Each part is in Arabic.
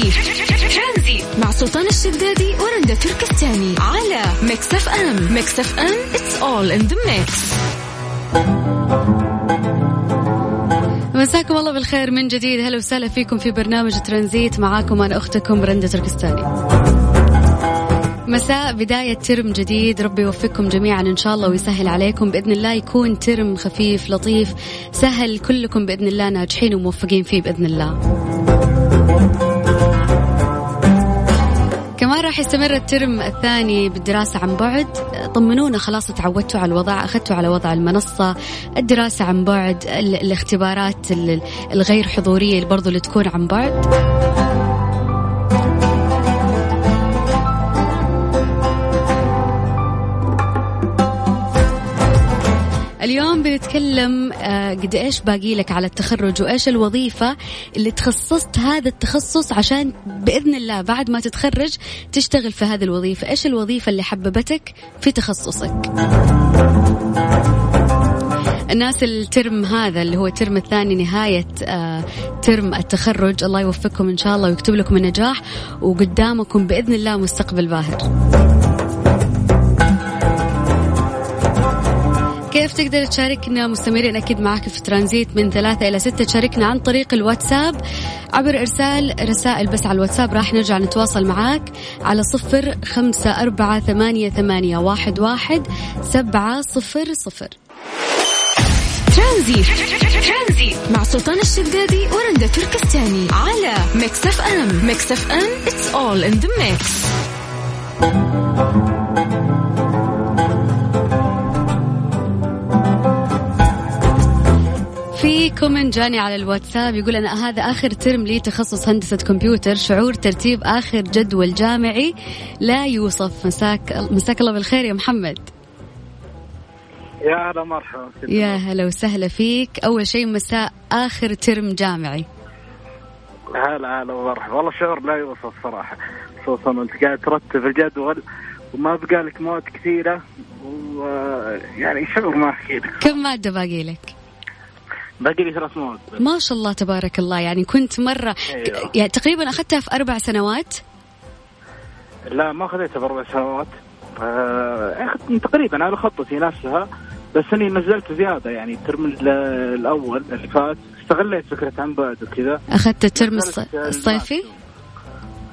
ترانزيت مع سلطان الشدادي ورندا تركستاني على Mix FM Mix FM it's all in the mix. مساكم الله بالخير من جديد. هلا وسهلا فيكم في برنامج ترانزيت. معاكم أنا أختكم رندا تركستاني. مساء بداية term جديد. ربي يوفقكم جميعا إن شاء الله ويسهل عليكم. بإذن الله يكون term خفيف لطيف سهل كلكم بإذن الله ناجحين وموفقين فيه بإذن الله. راح يستمر الترم الثاني بالدراسة عن بعد. طمنونا خلاص تعودتوا على الوضع أخذتوا على وضع المنصة. الدراسة عن بعد الاختبارات الغير حضورية برضو اللي تكون عن بعد. اليوم بنتكلم آه، قد إيش باقي لك على التخرج وإيش الوظيفة اللي تخصصت هذا التخصص عشان بإذن الله بعد ما تتخرج تشتغل في هذه الوظيفة، إيش الوظيفة اللي حببتك في تخصصك؟ الناس ال term هذا اللي هو ال term الثاني نهاية آه term التخرج الله يوفقكم إن شاء الله ويكتب لكم النجاح وقدامكم بإذن الله مستقبل باهر كيف تقدر تشاركنا مستمرين أكيد معك في ترانزيت من ثلاثة إلى ستة. تشاركنا عن طريق الواتساب عبر إرسال رسائل بس على الواتساب راح نرجع نتواصل معك على صفر خمسة أربعة ثمانية, ثمانية واحد, واحد سبعة صفر صفر. ترانزيت. مع سلطان الشدادي ورندا تركستاني على Mix FM. Mix FM it's all in the mix. في comment جاني على الواتساب يقول أنا هذا آخر ترم لي تخصص هندسة كمبيوتر شعور ترتيب آخر جدول جامعي لا يوصف. مساك مساك الله بالخير يا محمد. يا هلا مرحبا يا هلا وسهلا فيك. أول شيء مساء آخر ترم جامعي. هلا هلا ومرحبا. والله شعور لا يوصف صراحة. خصوصا أنت قاعد ترتب الجدول وما بقى لك مواد كثيرة ويعني شعور ما أحكي كم مادة باقي لك؟ باقي لي ثلاث مواد. ما شاء الله تبارك الله. يعني كنت مرة أيوه. يعني تقريبا أخذتها في أربع سنوات؟ لا ما أخذتها في أربع سنوات. آه تقريبا على خطتي نفسها بس إني نزلت زيادة. يعني الترم الأول اللي فات استغليت فكرة عن بعد وكذا. أخذت الترم الصيفي؟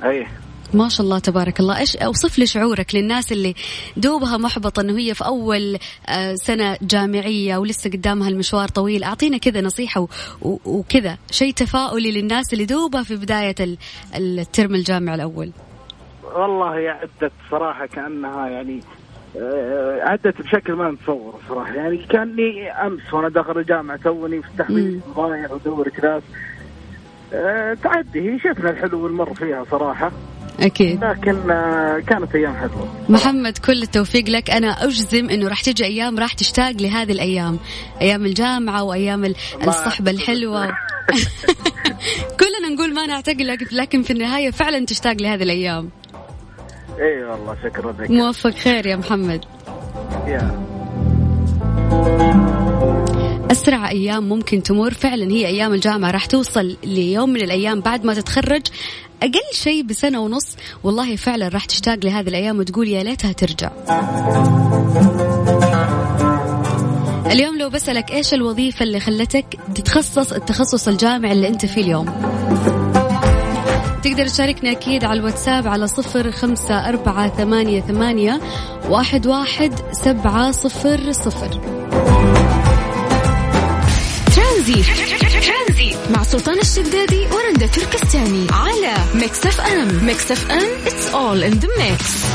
إيه ما شاء الله تبارك الله. إيش أوصف لي شعورك للناس اللي دوبها محبطة إنه هي في أول آه، سنة جامعية ولسه قدامها المشوار طويل؟ أعطينا كذا نصيحة وكذا شيء تفاؤلي للناس اللي دوبها في بداية الترم الجامعي الأول. والله عدت صراحة كأنها يعني آه، عدت بشكل ما نتصور صراحة. يعني كأني أمس وأنا داخل الجامعة توني في التحويل ضايع وأدور class. أه تعدي هي شفنا الحلو والمر فيها صراحة. أكيد. لكن آه، كانت أيام حلوة. محمد كل التوفيق لك. أنا أجزم إنه راح تجي أيام راح تشتاق لهذه الأيام. أيام الجامعة وأيام الصحبة الحلوة. كلنا نقول ما نعتقد لكن في النهاية فعلا تشتاق لهذه الأيام. إي والله شكرا لك. موفق خير يا محمد. يا. أسرع أيام ممكن تمر. فعلا هي أيام الجامعة راح توصل ليوم من الأيام بعد ما تتخرج. أقل شيء بسنة ونص. والله فعلا راح تشتاق لهذه الأيام وتقول يا ليتها ترجع. اليوم لو بسألك إيش الوظيفة اللي خلتك تتخصص التخصص الجامعي اللي أنت فيه اليوم؟ تقدر تشاركنا أكيد على الواتساب على صفر خمسة أربعة ثمانية ثمانية واحد واحد سبعة صفر صفر. ترانزيت. مع سلطان الشدادي ورندا تركستاني على ميكس اف ام. ميكس اف ام it's all in the mix.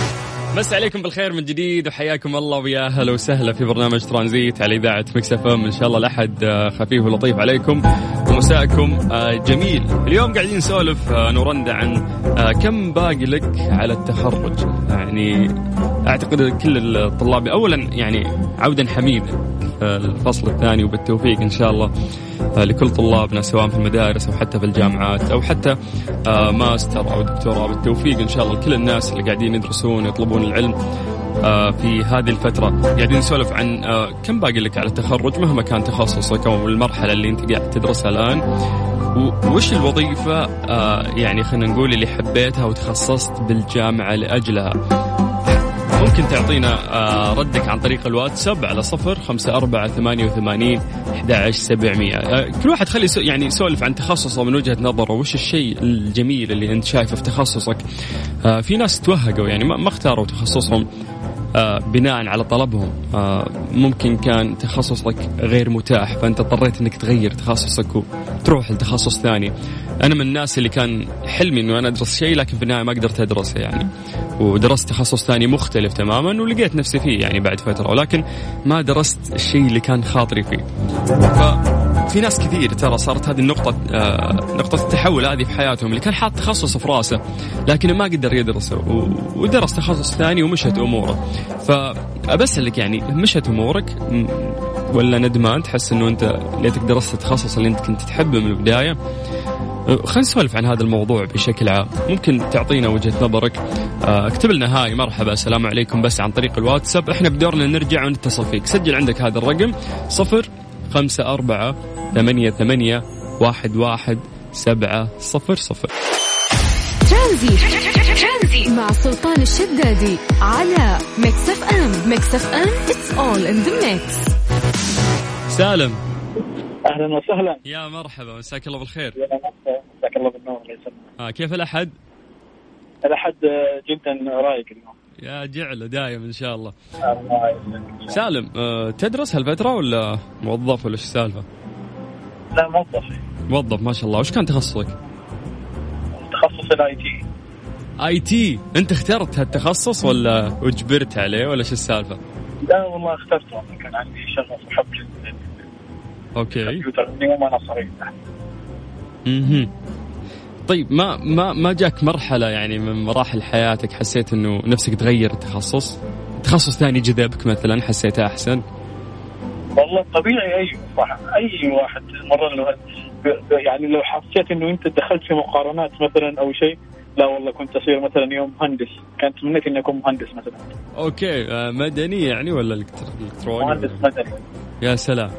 مس عليكم بالخير من جديد وحياكم الله ويا أهلا وسهلا في برنامج ترانزيت على إذاعة مكس اف ام. إن شاء الله الأحد آه، خفيف ولطيف عليكم. ومساءكم آه، جميل. اليوم قاعدين نسولف آه، أنا ورندا عن كم باقي لك على التخرج؟ يعني أعتقد كل الطلاب اولا يعني عودا حميدا الفصل الثاني وبالتوفيق إن شاء الله آه، لكل طلابنا سواء في المدارس أو حتى في الجامعات أو حتى آه، ماستر أو دكتوراه. بالتوفيق إن شاء الله لكل الناس اللي قاعدين يدرسون يطلبون العلم. آه، في هذه الفترة. قاعدين نسولف عن كم باقي لك على التخرج؟ مهما كان تخصصك أو المرحلة اللي أنت قاعد تدرسها الآن. وش الوظيفة آه يعني خلينا نقول اللي حبيتها وتخصصت بالجامعة لأجلها؟ ممكن تعطينا آه ردك عن طريق الواتساب على صفر خمسة أربعة ثمانية وثمانين أحد سبعمية. آه كل واحد خلي يعني يسولف عن تخصصه من وجهة نظره. وش الشيء الجميل اللي أنت شايفه في تخصصك؟ آه في ناس توهقوا يعني ما اختاروا تخصصهم. آه، بناء على طلبهم. آه، ممكن كان تخصصك غير متاح فأنت اضطريت إنك تغير تخصصك وتروح لتخصص ثاني. أنا من الناس اللي كان حلمي إنه أنا أدرس شيء لكن في النهاية ما قدرت أدرسه يعني. ودرست تخصص ثاني مختلف تماما ولقيت نفسي فيه يعني بعد فترة. ولكن ما درست الشيء اللي كان خاطري فيه. ف في ناس كثير ترى صارت هذه النقطة آه نقطة التحول هذه في حياتهم اللي كان حاط تخصص في راسه لكنه ما قدر يدرسه ودرس تخصص ثاني ومشت أموره. فأبسألك يعني مشت أمورك؟ ولا ندمان تحس إنه أنت ليتك درست التخصص اللي أنت كنت تحبه من البداية؟ أه، خلينا نسولف عن هذا الموضوع بشكل عام. ممكن تعطينا وجهة نظرك؟ أه، اكتب لنا hi مرحبا السلام عليكم بس عن طريق الواتساب. إحنا بدورنا نرجع ونتصل فيك. سجل عندك هذا الرقم صفر خمسة أربعة ثمانية ثمانية واحد واحد سبعة صفر صفر. ترانزيت. مع سلطان الشدادي على ميكس اف ام ميكس اف ام it's all in the mix. سالم. أهلا وسهلا. يا مرحبا مساك الله بالخير. مساك الله بالنور الله يسلمك. آه كيف الأحد؟ الأحد جدا رايق اليوم. يا جعله دايم إن شاء الله. سالم أه تدرس هالفترة ولا موظف ولا إيش السالفة؟ لا موظف موظف ما شاء الله. وش كان تخصصك؟ تخصص ال IT IT أنت اخترت هالتخصص ولا أجبرت عليه ولا إيش السالفة؟ لا والله اخترته كان عندي شغف وحب okay. الكمبيوتر من يوم أنا صغير. أها طيب ما ما ما جاك مرحلة يعني من مراحل حياتك حسيت إنه نفسك تغير التخصص؟ تخصص ثاني جذبك مثلا حسيته أحسن؟ والله طبيعي أيوه صح أي واحد مر له يعني لو حسيت إنه أنت دخلت في مقارنات مثلا أو شيء لا والله كنت أصير مثلا يوم مهندس. كانت تمنيت إني أكون مهندس مثلا. okay آه، مدني يعني ولا إلكتروني؟ مهندس مدني. يا سلام.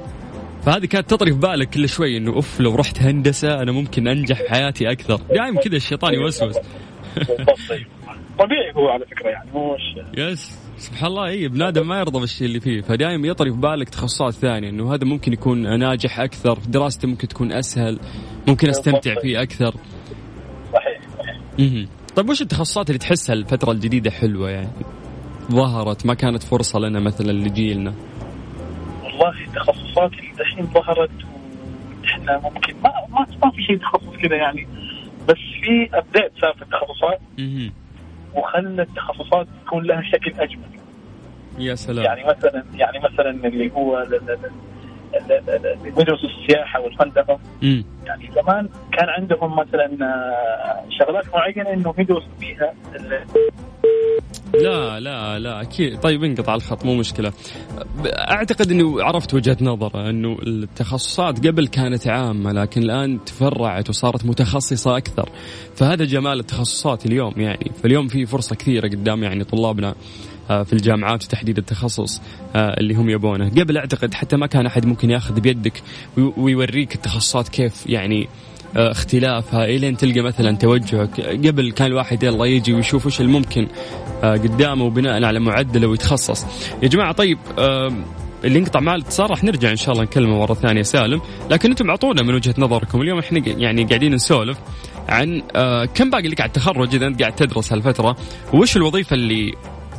فهذه كانت تطري في بالك كل شوي إنه أوف لو رحت هندسة أنا ممكن أنجح في حياتي أكثر. دائما كذا الشيطان يوسوس. طبيعي هو على فكرة يعني مو يس. سبحان الله اي بنادم ما يرضى بالشيء اللي فيه. فدائما يطري في بالك تخصصات ثانية إنه هذا ممكن يكون ناجح أكثر دراسته ممكن تكون أسهل ممكن أستمتع فيه أكثر. صحيح صحيح. طيب وش التخصصات اللي تحسها الفترة الجديدة حلوة يعني؟ ظهرت ما كانت فرصة لنا مثلا لجيلنا. والله التخصصات اللي الحين ظهرت إحنا ممكن ما ما, ما في شيء تخصص كذا يعني. بس في ابديت صار في التخصصات. وخلى التخصصات تكون لها شكل أجمل. يا سلام. يعني مثلا يعني مثلا اللي هو بيدرسوا السياحة والفندقه يعني زمان كان عندهم مثلا آه، شغلات معينة إنه يدرسوا فيها لا لا لا أكيد. طيب انقطع الخط مو مشكلة. أعتقد انه عرفت وجهة نظره إنه التخصصات قبل كانت عامة لكن الآن تفرعت وصارت متخصصة أكثر. فهذا جمال التخصصات اليوم يعني. فاليوم في فرصة كثيرة قدام يعني طلابنا آه، في الجامعات وتحديد التخصص آه، اللي هم يبونه. قبل أعتقد حتى ما كان أحد ممكن ياخذ بيدك ويوريك التخصصات كيف يعني اختلافها الين تلقى مثلا توجهك. قبل كان الواحد يلا يجي ويشوف وش الممكن قدامه وبناء على معدله ويتخصص. يا جماعة طيب اللي انقطع مع الاتصال راح نرجع إن شاء الله نكلمه مرة ثانية سالم. لكن أنتم أعطونا من وجهة نظركم. اليوم إحنا يعني قاعدين نسولف عن كم باقي لك على التخرج إذا أنت قاعد تدرس هالفترة؟ وش الوظيفة اللي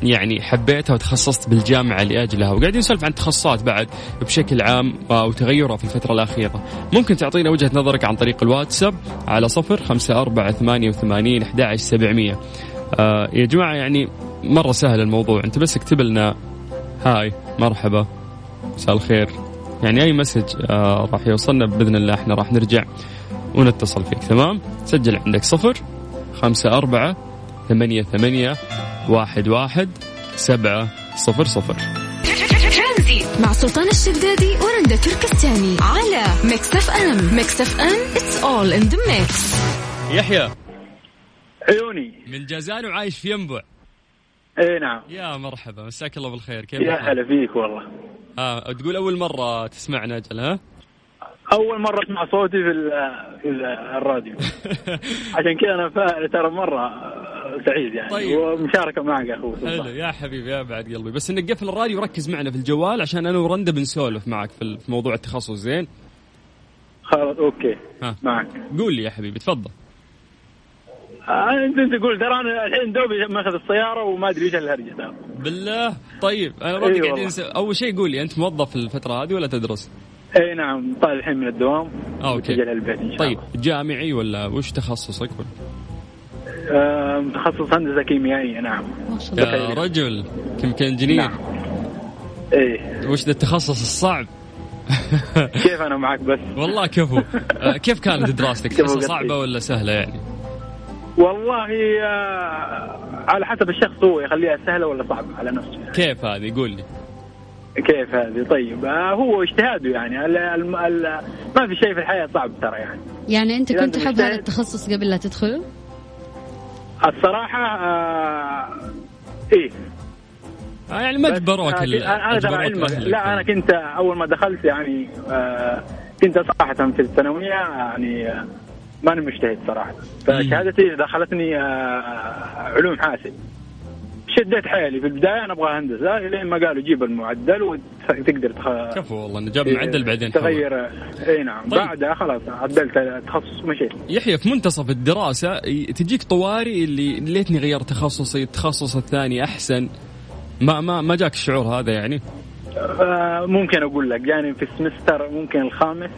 يعني حبيتها وتخصصت بالجامعة لأجلها. وقاعدين نسولف عن تخصصات بعد بشكل عام وتغيرها في الفترة الأخيرة. ممكن تعطينا وجهة نظرك عن طريق الواتساب على صفر خمسة أربعة ثمانية وثمانين أحد سبعمية. آه يا جماعة يعني مرة سهل الموضوع. أنت بس اكتب لنا هاي مرحبا مساء الخير. يعني أي مسج آه راح يوصلنا بإذن الله إحنا راح نرجع ونتصل فيك تمام؟ سجل عندك صفر خمسة أربعة ثمانية ثمانية واحد واحد سبعة صفر صفر. مع سلطان الشدادي ورندا تركستاني على ميكس اف ام. ميكس اف ام it's all in the mix. يحيى. عيوني. من جازان وعايش في ينبع إي نعم. يا مرحبا مساك الله بالخير. كيف يا هلا فيك والله. آه تقول أول مرة تسمعنا أجل ها؟ أول مرة أسمع صوتي في في الراديو. عشان كذا أنا ترى مرة سعيد يعني. طيب. ومشاركة معك أخوي. حلو. يا حبيبي يا بعد قلبي. بس انك قفل الراديو وركز معنا في الجوال عشان أنا ورندا بنسولف معك في موضوع التخصص زين؟ خلاص okay. ها. معك. قول لي يا حبيبي تفضل. آه، انت أنت تقول ترى أنا الحين دوبي ماخذ السيارة وما أدري إيش الهرجه بالله؟ طيب أنا برضه أيوة. قاعدين أول شيء قول لي أنت موظف الفترة هذه ولا تدرس؟ إي نعم طالع الحين من الدوام. okay. البيت إن شاء طيب جامعي ولا وش تخصصك؟ آه تخصص هندسه كيميائيه نعم. يا رجل chemical engineer نعم. إيه. وش ذا التخصص الصعب؟ كيف أنا معك بس؟ والله كفو. آه كيف كانت دراستك؟ تحسها صعبة ولا سهلة يعني؟ والله آه على حسب الشخص هو يخليها سهلة ولا صعبة على نفسه كيف هذه؟ قول لي. كيف هذه؟ طيب آه هو اجتهاده يعني. ال ال ال ما في شيء في الحياة صعب ترى يعني. يعني أنت كنت تحب هذا التخصص قبل لا تدخله؟ الصراحة آه إيه. آه يعني ما اجبروك أنا ترى علمك لا أنا كنت أول ما دخلت يعني آه كنت صراحة في الثانوية يعني آه ماني مجتهد صراحة. فشهادتي دخلتني آه علوم حاسب. شديت حيلي. في البداية أنا أبغى هندسة لين ما قالوا جيب المعدل وتقدر تخ... كفو والله إنه جاب معدل بعدين تغير. إي نعم. طيب. بعدها خلاص عدلت التخصص ومشيت. يحيى في منتصف الدراسة تجيك طوارئ اللي ليتني غيرت تخصصي التخصص الثاني أحسن. ما ما ما جاك الشعور هذا يعني؟ آه ممكن أقول لك. يعني في السمستر ممكن الخامس.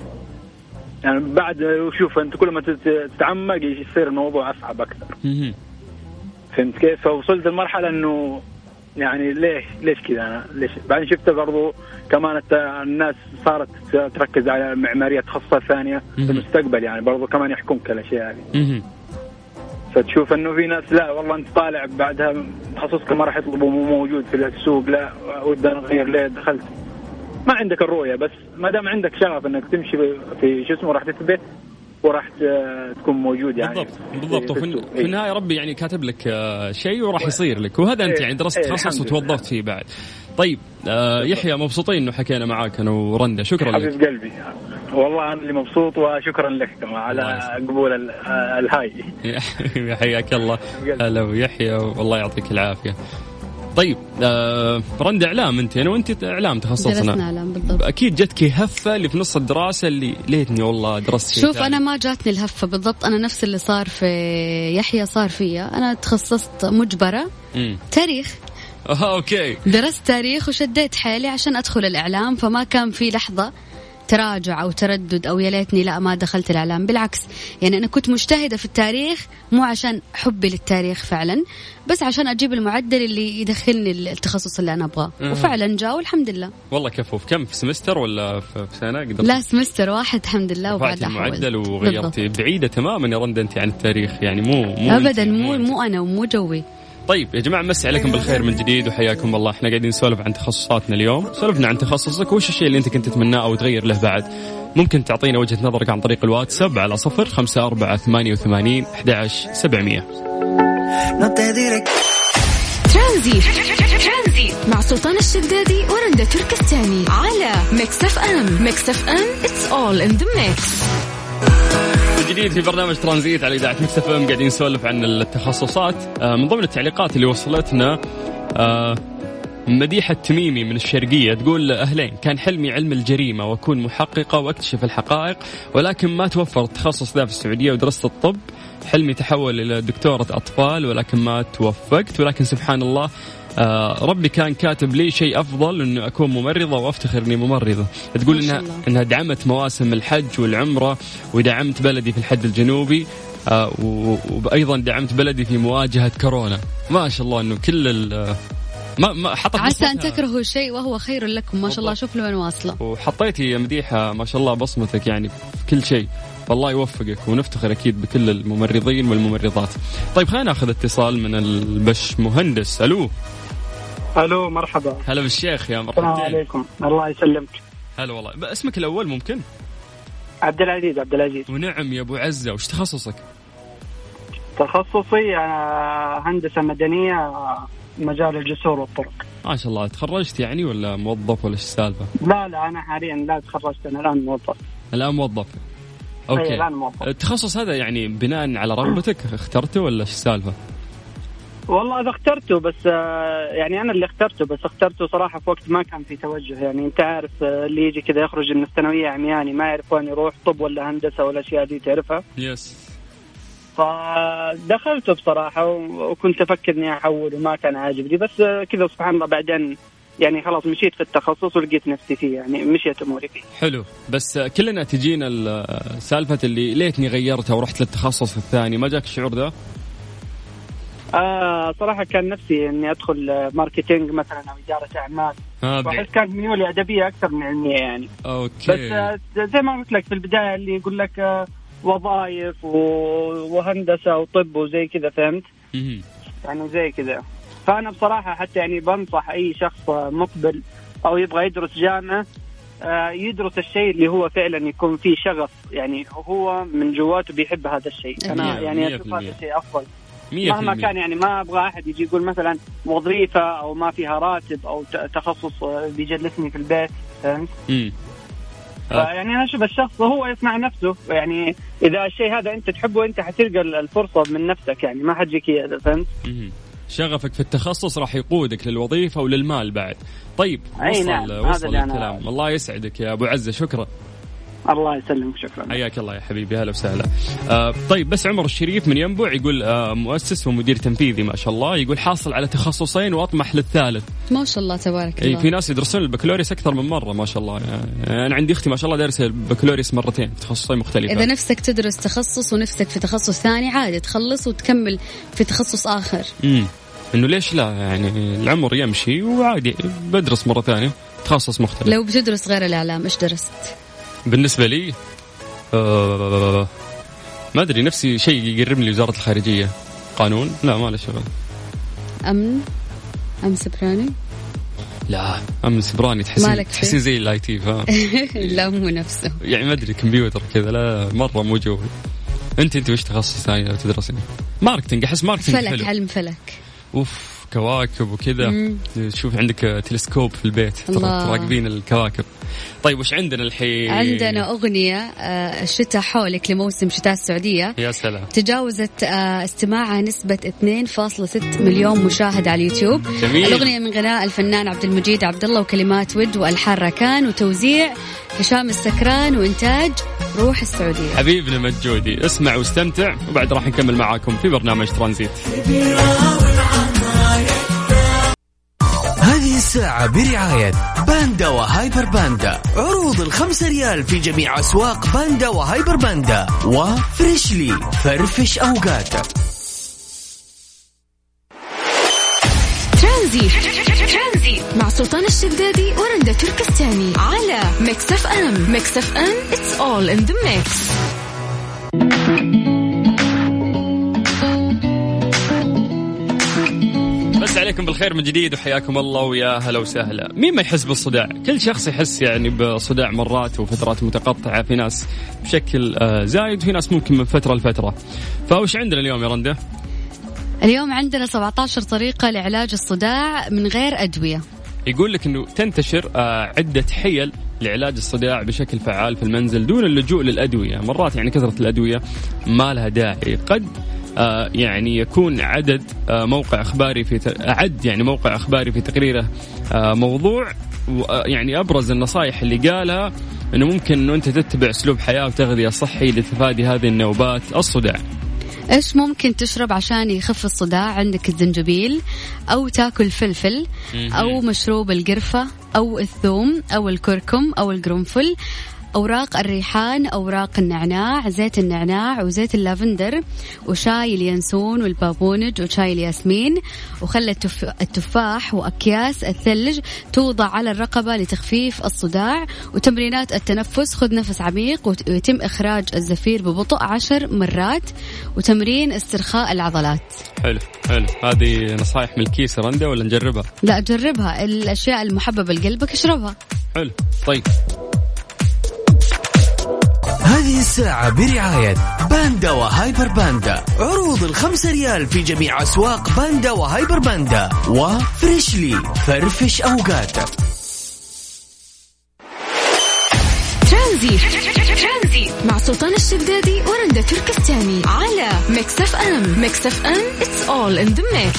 يعني بعد شوف أنت كل ما تتعمق يصير الموضوع أصعب أكثر. فهمت كيف؟ فوصلت لمرحلة إنه يعني ليش ليش كذا؟ أنا ليش؟ بعدين شفت برضو كمان الناس صارت تركز على معمارية تخصصات ثانية في المستقبل يعني برضو كمان يحكمك الأشياء هذه. فتشوف إنه في ناس لا والله أنت طالع بعدها تخصصك ما راح يطلبه مو موجود في السوق لا ودنا نغير ليه دخلت؟ ما عندك الرؤية بس ما دام عندك شغف إنك تمشي في شو اسمه راح تثبت وراح تكون موجود يعني. بالضبط بالضبط. وفي في النهاية ربي يعني كاتب لك آه، شيء وراح يصير لك. وهذا أنت يعني درست إيه، تخصص وتوظفت فيه بعد. طيب آه يحيى مبسوطين إنه حكينا معاك أنا ورندا. شكرا لك. حبيب قلبي. والله أنا اللي مبسوط وشكرا لك على قبول الهاي. حياك الله. هلا ويحيى والله يعطيك العافية. طيب آه رند إعلام أنت أنا وأنت إعلام تخصصنا. درسنا إعلام بالضبط. أكيد جتك هفة اللي في نص الدراسة اللي ليتني والله درست شيء شوف أنا ما جاتني الهفة بالضبط أنا نفس اللي صار في يحيى صار فيا. أنا تخصصت مجبرة مم. تاريخ. أوكي. درست تاريخ وشديت حيلي عشان أدخل الإعلام فما كان في لحظة تراجع أو تردد أو يا ليتني لا ما دخلت الإعلام. بالعكس يعني أنا كنت مجتهدة في التاريخ مو عشان حبي للتاريخ فعلا بس عشان أجيب المعدل اللي يدخلني التخصص اللي أنا أبغاه. وفعلا جاء والحمد لله. والله كفو في كم؟ في سمستر ولا في سنة؟ قدرت؟ لا سمستر واحد الحمد لله وبعد المعدل وغيرتي. بعيدة تماما يا رندا أنت عن التاريخ يعني مو مو ابدا مو مو أنا ومو جوي. طيب يا جماعة مسي عليكم بالخير من جديد وحياكم الله. إحنا قاعدين نسولف عن تخصصاتنا اليوم. سولفنا عن تخصصك وش الشيء اللي أنت كنت تتمناه أو تغير له بعد؟ ممكن تعطينا وجهة نظرك عن طريق الواتساب على صفر خمسة أربعة ثمانية وثمانين أحد سبعمية. ترانزيت مع سلطان الشدادي ورندا تركستاني. على ميكس أف أم. ميكس أف أم it's all in the mix. جديد في برنامج ترانزيت على إذاعة مكس إف إم قاعدين نسولف عن التخصصات. آه، من ضمن التعليقات اللي وصلتنا آه، مديحة تميمي من الشرقية تقول أهلين كان حلمي علم الجريمة وأكون محققة وأكتشف الحقائق ولكن ما توفر التخصص ذا في السعودية ودرست الطب. حلمي تحول إلى دكتورة أطفال ولكن ما توفقت ولكن سبحان الله ربي كان كاتب لي شيء أفضل إنه أكون ممرضة وأفتخر إني ممرضة. تقول إنها إنها دعمت مواسم الحج والعمرة ودعمت بلدي في الحد الجنوبي آه وأيضا دعمت بلدي في مواجهة كورونا. ما شاء الله إنه كل ما ما حطت عسى أن تكرهوا شيء وهو خير لكم. ما شاء الله. شوف لوين واصلة. وحطيتي يا مديحة ما شاء الله بصمتك يعني في كل شيء. فالله يوفقك ونفتخر أكيد بكل الممرضين والممرضات. طيب خلينا ناخذ اتصال من البش مهندس، ألو. ألو مرحبا. هلا بالشيخ يا مرحبا. السلام عليكم. الله يسلمك. هلا والله. اسمك الأول ممكن؟ عبد العزيز عبد العزيز. ونعم يا أبو عزة. وش تخصصك؟ تخصصي أنا هندسة مدنية مجال الجسور والطرق. ما شاء الله. تخرجت يعني ولا موظف ولا إيش السالفة؟ لا لا أنا حاليا لا تخرجت. أنا الآن موظف. الآن موظف. okay. الآن موظف. التخصص هذا يعني بناء على رغبتك؟ اخترته ولا إيش السالفة؟ والله هذا اخترته بس آه، يعني أنا اللي اخترته بس اخترته صراحة في وقت ما كان في توجه. يعني أنت عارف آه، اللي يجي كذا يخرج من الثانوية عمياني ما يعرف وين يروح طب ولا هندسة ولا الاشياء دي تعرفها. يس فدخلته بصراحة وكنت أفكر إني احول وما كان عاجبني. بس آه، كذا سبحان الله بعدين يعني خلاص مشيت في التخصص ولقيت نفسي فيه يعني مشيت أموري فيه. حلو. بس كلنا تجينا ال- سالفة اللي ليتني غيرتها ورحت للتخصص الثاني ما جاك الشعور ذا؟ آه صراحة كان نفسي إني أدخل آه، marketing مثلا أو إدارة أعمال. ها وأحس كانت ميولي أدبية أكثر من علمية يعني. بس okay آه، زي ما قلت لك في البداية اللي يقول لك آه، وظائف وهندسة وطب وزي كذا فهمت؟ مهم. يعني زي كذا. فأنا بصراحة حتى يعني بنصح أي شخص آه، مقبل أو يبغى يدرس جامعة آه، يدرس الشيء اللي هو فعلا يكون فيه شغف. يعني هو من جواته بيحب هذا الشيء. أنا يعني أشوف هذا. الشيء أفضل. مهما. كان يعني ما أبغى أحد يجي يقول مثلا وظيفة أو ما فيها راتب أو تخصص آه، بيجلسني في البيت فهمت؟ آه. يعني أنا أشوف الشخص هو يصنع نفسه يعني إذا الشيء هذا أنت تحبه أنت حتلقى الفرصة من نفسك يعني ما حتجيك إياه، فهمت؟ شغفك في التخصص راح يقودك للوظيفة وللمال بعد طيب أي وصل نعم، هذا وصل الكلام الله يسعدك يا أبو عزة شكرا الله يسلمك شكرا. حياك الله يا حبيبي هلا وسهلا. آه طيب بس عمر الشريف من ينبع يقول آه مؤسس ومدير تنفيذي ما شاء الله يقول حاصل على تخصصين وأطمح للثالث. ما شاء الله تبارك الله. في ناس يدرسون البكالوريوس أكثر من مرة ما شاء الله. يعني أنا عندي أختي ما شاء الله دارسة البكالوريوس مرتين تخصصين مختلفة. إذا نفسك تدرس تخصص ونفسك في تخصص ثاني عادي تخلص وتكمل في تخصص آخر. امم إنه ليش لا؟ يعني العمر يمشي وعادي بدرس مرة ثانية تخصص مختلف. لو بتدرس غير الإعلام إيش درست؟ بالنسبة لي آه ما أدري نفسي شيء يقربني لوزاره الخارجية. قانون؟ لا ما له شغل. أمن؟ أمن سبراني؟ لا أمن سبراني تحسين؟ تحسين زي ال IT فاهم؟ لا مو نفسه. يعني ما أدري كمبيوتر كذا لا مرة مو جوي انت أنت وش تخصص ثاني لو تدرسين؟ marketing أحس marketing فلك حلو علم فلك. أوف كواكب وكذا. مم. شوف عندك تلسكوب في البيت. تراقبين الكواكب. طيب وش عندنا الحين؟ عندنا أغنية آه، الشتاء حولك لموسم شتاء السعودية. يا سلام. تجاوزت آه، استماعها نسبة 2.6 مليون مشاهد على اليوتيوب. جميل. الأغنية من غناء الفنان عبد المجيد عبد الله وكلمات ود وألحان راكان وتوزيع هشام السكران وإنتاج روح السعودية. حبيبنا مجودي اسمع واستمتع وبعد راح نكمل معاكم في برنامج ترانزيت. الساعة برعاية باندا وهايبر باندا. عروض الخمسة ريال في جميع أسواق باندا وهايبر باندا. وفريشلي فرفش أوقاتك ترانزيت مع سلطان الشدادي ورندا تركستاني. على ميكس أف أم. ميكس أف أم it's all in the mix. عليكم بالخير من جديد وحياكم الله ويا هلا وسهلا. مين ما يحس بالصداع؟ كل شخص يحس يعني بصداع مرات وفترات متقطعة. في ناس بشكل آه، زايد وفي ناس ممكن من فترة لفترة. فوش عندنا اليوم يا رنده؟ اليوم عندنا 17 طريقة لعلاج الصداع من غير أدوية. يقول لك إنه تنتشر آه، عدة حيل لعلاج الصداع بشكل فعال في المنزل دون اللجوء للأدوية، مرات يعني كثرة الأدوية ما لها داعي، قد يعني يكون عدد آه، موقع أخباري في عد يعني موقع أخباري في تقريره آه، موضوع. آه، يعني أبرز النصائح اللي قالها إنه ممكن إنه أنت تتبع أسلوب حياة وتغذية صحي لتفادي هذه النوبات الصداع. إيش ممكن تشرب عشان يخف الصداع؟ عندك الزنجبيل أو تاكل فلفل أو مشروب القرفة أو الثوم أو الكركم أو القرنفل أوراق الريحان أوراق النعناع زيت النعناع وزيت اللافندر وشاي اليانسون والبابونج وشاي الياسمين وخل التف... التفاح وأكياس الثلج توضع على الرقبة لتخفيف الصداع وتمرينات التنفس. خذ نفس عميق ويتم إخراج الزفير ببطء عشر مرات وتمرين استرخاء العضلات. حلو حلو. هذه نصائح من الكيس يا رنده ولا نجربها؟ لا جربها. الأشياء المحببة لقلبك اشربها. حلو طيب. هذه الساعة برعاية باندا وهايبر باندا. عروض الخمسة ريال في جميع أسواق باندا وهايبر باندا. وفريشلي فرفش أوقاتك ترانزيت. الشدادي ورندا تركستاني. على ميكس أف أم. ميكس أف أم it's all in the mix.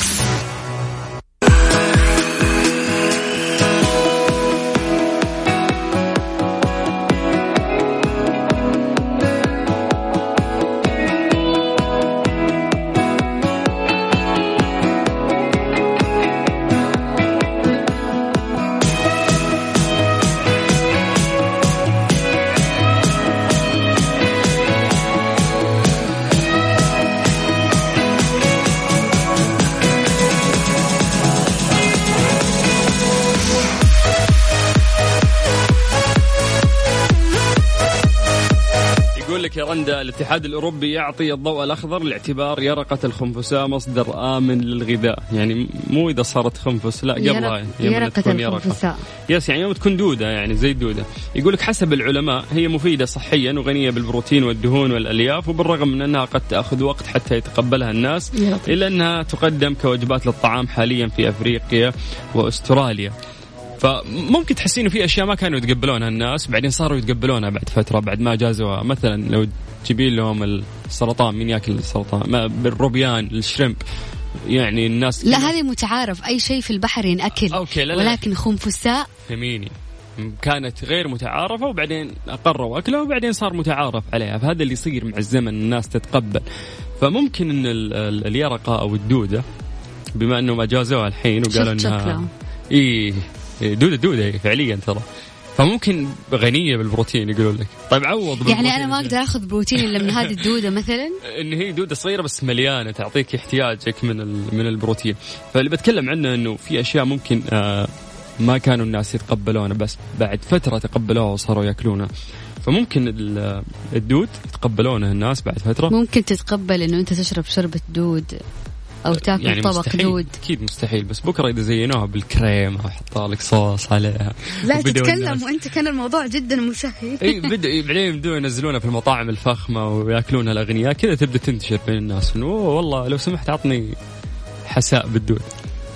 رندا الاتحاد الأوروبي يعطي الضوء الأخضر لاعتبار يرقة الخنفساء مصدر آمن للغذاء، يعني مو إذا صارت خنفس لا قبلها يرقة الخنفساء. يس يعني يوم تكون دودة يعني زي الدودة، يقول لك حسب العلماء هي مفيدة صحيا وغنية بالبروتين والدهون والألياف وبالرغم من أنها قد تأخذ وقت حتى يتقبلها الناس إلا أنها تقدم كوجبات للطعام حاليا في أفريقيا وأستراليا. فممكن تحسين انه في أشياء ما كانوا يتقبلونها الناس بعدين صاروا يتقبلونها بعد فترة بعد ما جازوها مثلا لو تجيبين لهم السرطان مين ياكل السرطان؟ ما بالروبيان الشريمب. يعني الناس لا هذه متعارف. أي شيء في البحر ينأكل. أوكي لا لا. ولكن خنفساء فهميني. كانت غير متعارفة وبعدين أقروا أكلها وبعدين صار متعارف عليها. فهذا اللي يصير مع الزمن الناس تتقبل. فممكن أن اليرقة أو الدودة بما أنهم أجازوها الحين وقالوا أنها إيه. إيه، دودة دودة إيه، فعليا ترى. فممكن غنية بالبروتين يقولون لك. طيب عوض يعني أنا ما أقدر آخذ بروتين إلا من هذه الدودة مثلا؟ إن هي دودة صغيرة بس مليانة تعطيك احتياجك من من البروتين. فاللي بتكلم عنه إنه في أشياء ممكن آه ما كانوا الناس يتقبلونها بس بعد فترة تقبلوها وصاروا يأكلونها. فممكن الدود يتقبلونه الناس بعد فترة؟ ممكن تتقبل إنه أنت تشرب شربة دود. أو تاكل يعني طبق مستحيل. دود. أكيد مستحيل بس بكرة إذا زينوها بالكريم أو حطوا لك صوص عليها. لا تتكلم وأنت كان الموضوع جدا مسهل إي بدا بعدين يبدون ينزلونها في المطاعم الفخمة ويأكلونها الأغنياء. كذا تبدأ تنتشر بين الناس. إنه والله لو سمحت عطني حساء بالدود.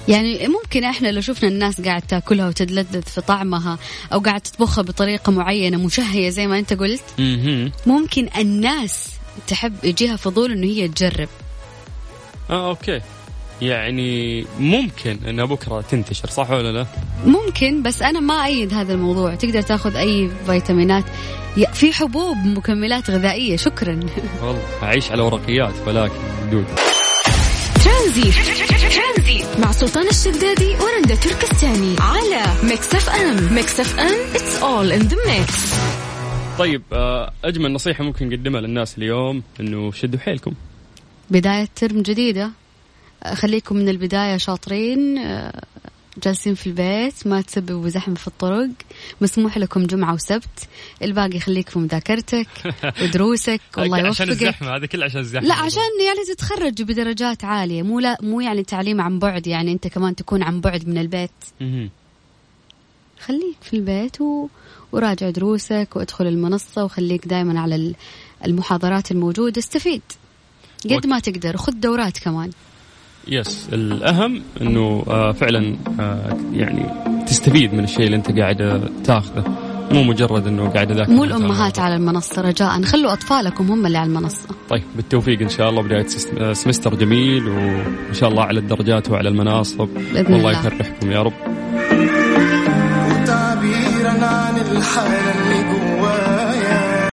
يعني ممكن إحنا لو شفنا الناس قاعد تأكلها وتتلذذ في طعمها أو قاعد تطبخها بطريقة معينة مشهية زي ما أنت قلت ممكن الناس تحب يجيها فضول إنه هي تجرب. آه أوكي. يعني ممكن انها بكرة تنتشر صح ولا لا؟ ممكن بس أنا ما أيد هذا الموضوع. تقدر تأخذ أي فيتامينات. في حبوب مكملات غذائية شكرا. والله أعيش على ورقيات ولكن دود. ترانزيت مع سلطان الشدادي ورندا تركستاني. على ميكس اف ام ميكس اف ام it's all in the mix طيب آه، أجمل نصيحة ممكن نقدمها للناس اليوم إنه شدوا حيلكم. بداية term جديدة. خليكم من البداية شاطرين. جالسين في البيت ما تسببوا زحمة في الطرق. مسموح لكم جمعة وسبت. الباقي خليك في مذاكرتك ودروسك والله يوفقك عشان الزحمة هذا كله عشان الزحمة. لا عشان يعني تتخرج بدرجات عالية. مو لا مو يعني تعليم عن بعد يعني أنت كمان تكون عن بعد من البيت. خليك في البيت و... وراجع دروسك وادخل المنصة وخليك دائما على المحاضرات الموجودة. استفيد. قد ما تقدر خذ دورات كمان. يس الأهم إنه آه فعلا آه يعني تستفيد من الشيء اللي أنت قاعد تاخذه. مو مجرد إنه قاعد أذاكر مو الأمهات على المنصة رجاء. خلوا أطفالكم هم اللي على المنصة. طيب بالتوفيق إن شاء الله بداية سمستر جميل وإن شاء الله على الدرجات وعلى المناصب. بإذن والله يفرحكم يا رب. وتعبيرا عن الحاله اللي